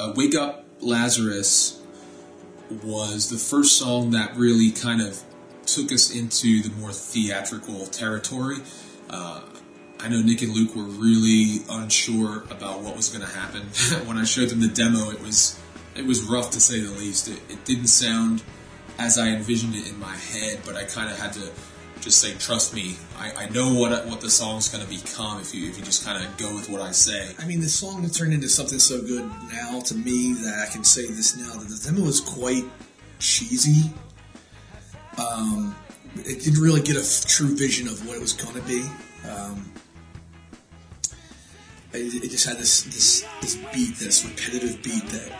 uh, "Wake Up, Lazarus" was the first song that really kind of took us into the more theatrical territory. Uh, I know Nick and Luke were really unsure about what was going to happen. when I showed them the demo, it was it was rough to say the least. It, it didn't sound as I envisioned it in my head, but I kind of had to just say, "Trust me, I, I know what what the song's going to become if you if you just kind of go with what I say." I mean, the song turned into something so good now to me that I can say this now that the demo is quite cheesy. Um, it didn't really get a f- true vision of what it was going to be. Um, it, it just had this, this this beat, this repetitive beat that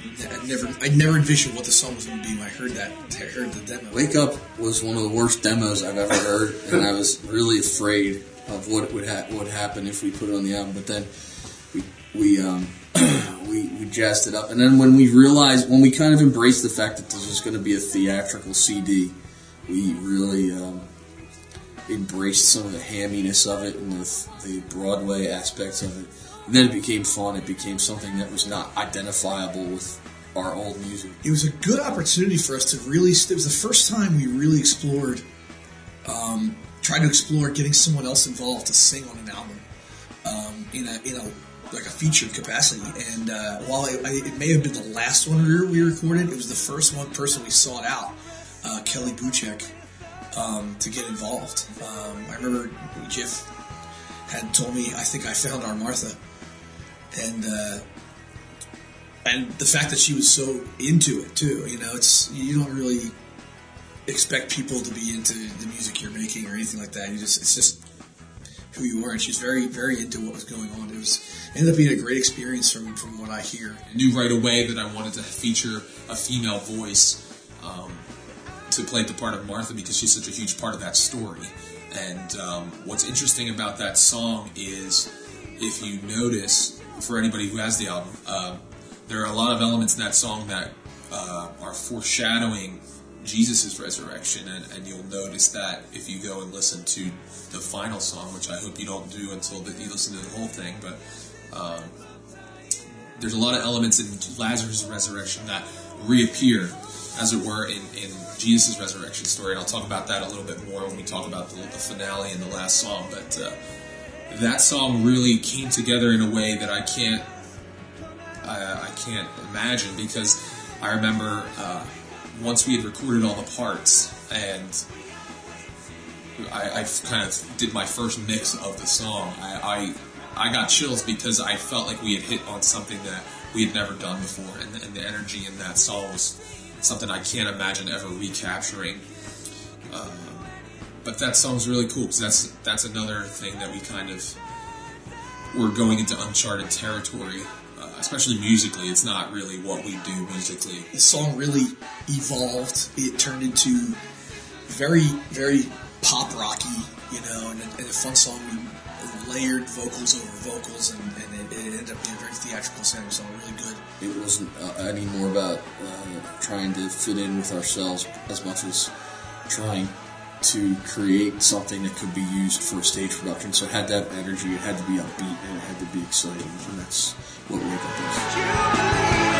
I never I never envisioned what the song was going to be when I heard that. I heard the demo. Wake Up was one of the worst demos I've ever heard, and I was really afraid of what would ha- would happen if we put it on the album. But then we we um, we we jazzed it up, and then when we realized when we kind of embraced the fact that this was going to be a theatrical CD, we really um, embraced some of the hamminess of it and the, the Broadway aspects of it. Then it became fun. It became something that was not identifiable with our old music. it was a good opportunity for us to really. It was the first time we really explored, um, tried to explore getting someone else involved to sing on an album um, in a in a like a featured capacity. And uh, while it, it may have been the last one we we recorded, it was the first one person we sought out, uh, Kelly Buchek, um, to get involved. Um, I remember Jeff had told me, I think I found our Martha, and. Uh, and the fact that she was so into it too you know it's you don't really expect people to be into the music you're making or anything like that you just it's just who you are and she's very very into what was going on it was ended up being a great experience from from what i hear I knew right away that I wanted to feature a female voice um, to play the part of Martha because she's such a huge part of that story. And um, what's interesting about that song is, if you notice, for anybody who has the album, um, there are a lot of elements in that song that uh, are foreshadowing Jesus' resurrection, and, and you'll notice that if you go and listen to the final song, which I hope you don't do until the, you listen to the whole thing, but um, there's a lot of elements in Lazarus' resurrection that reappear, as it were, in, in Jesus' resurrection story. And I'll talk about that a little bit more when we talk about the, the finale and the last song. But uh, that song really came together in a way that I can't I, I can't imagine because I remember uh, once we had recorded all the parts and I, I kind of did my first mix of the song. I, I I got chills because I felt like we had hit on something that we had never done before, and, and the energy in that song was something I can't imagine ever recapturing. Um, but that song's really cool because that's that's another thing that we kind of we're going into uncharted territory, uh, especially musically. It's not really what we do musically. the song really evolved it turned into very very pop rocky you know and, a- and a fun song we layered vocals over vocals and, and it, it ended up being a very theatrical sounding song really good It wasn't uh, any more about uh, trying to fit in with ourselves as much as trying to create something that could be used for a stage production. So it had that energy, it had to be upbeat, and it had to be exciting, and that's what Wake Up is.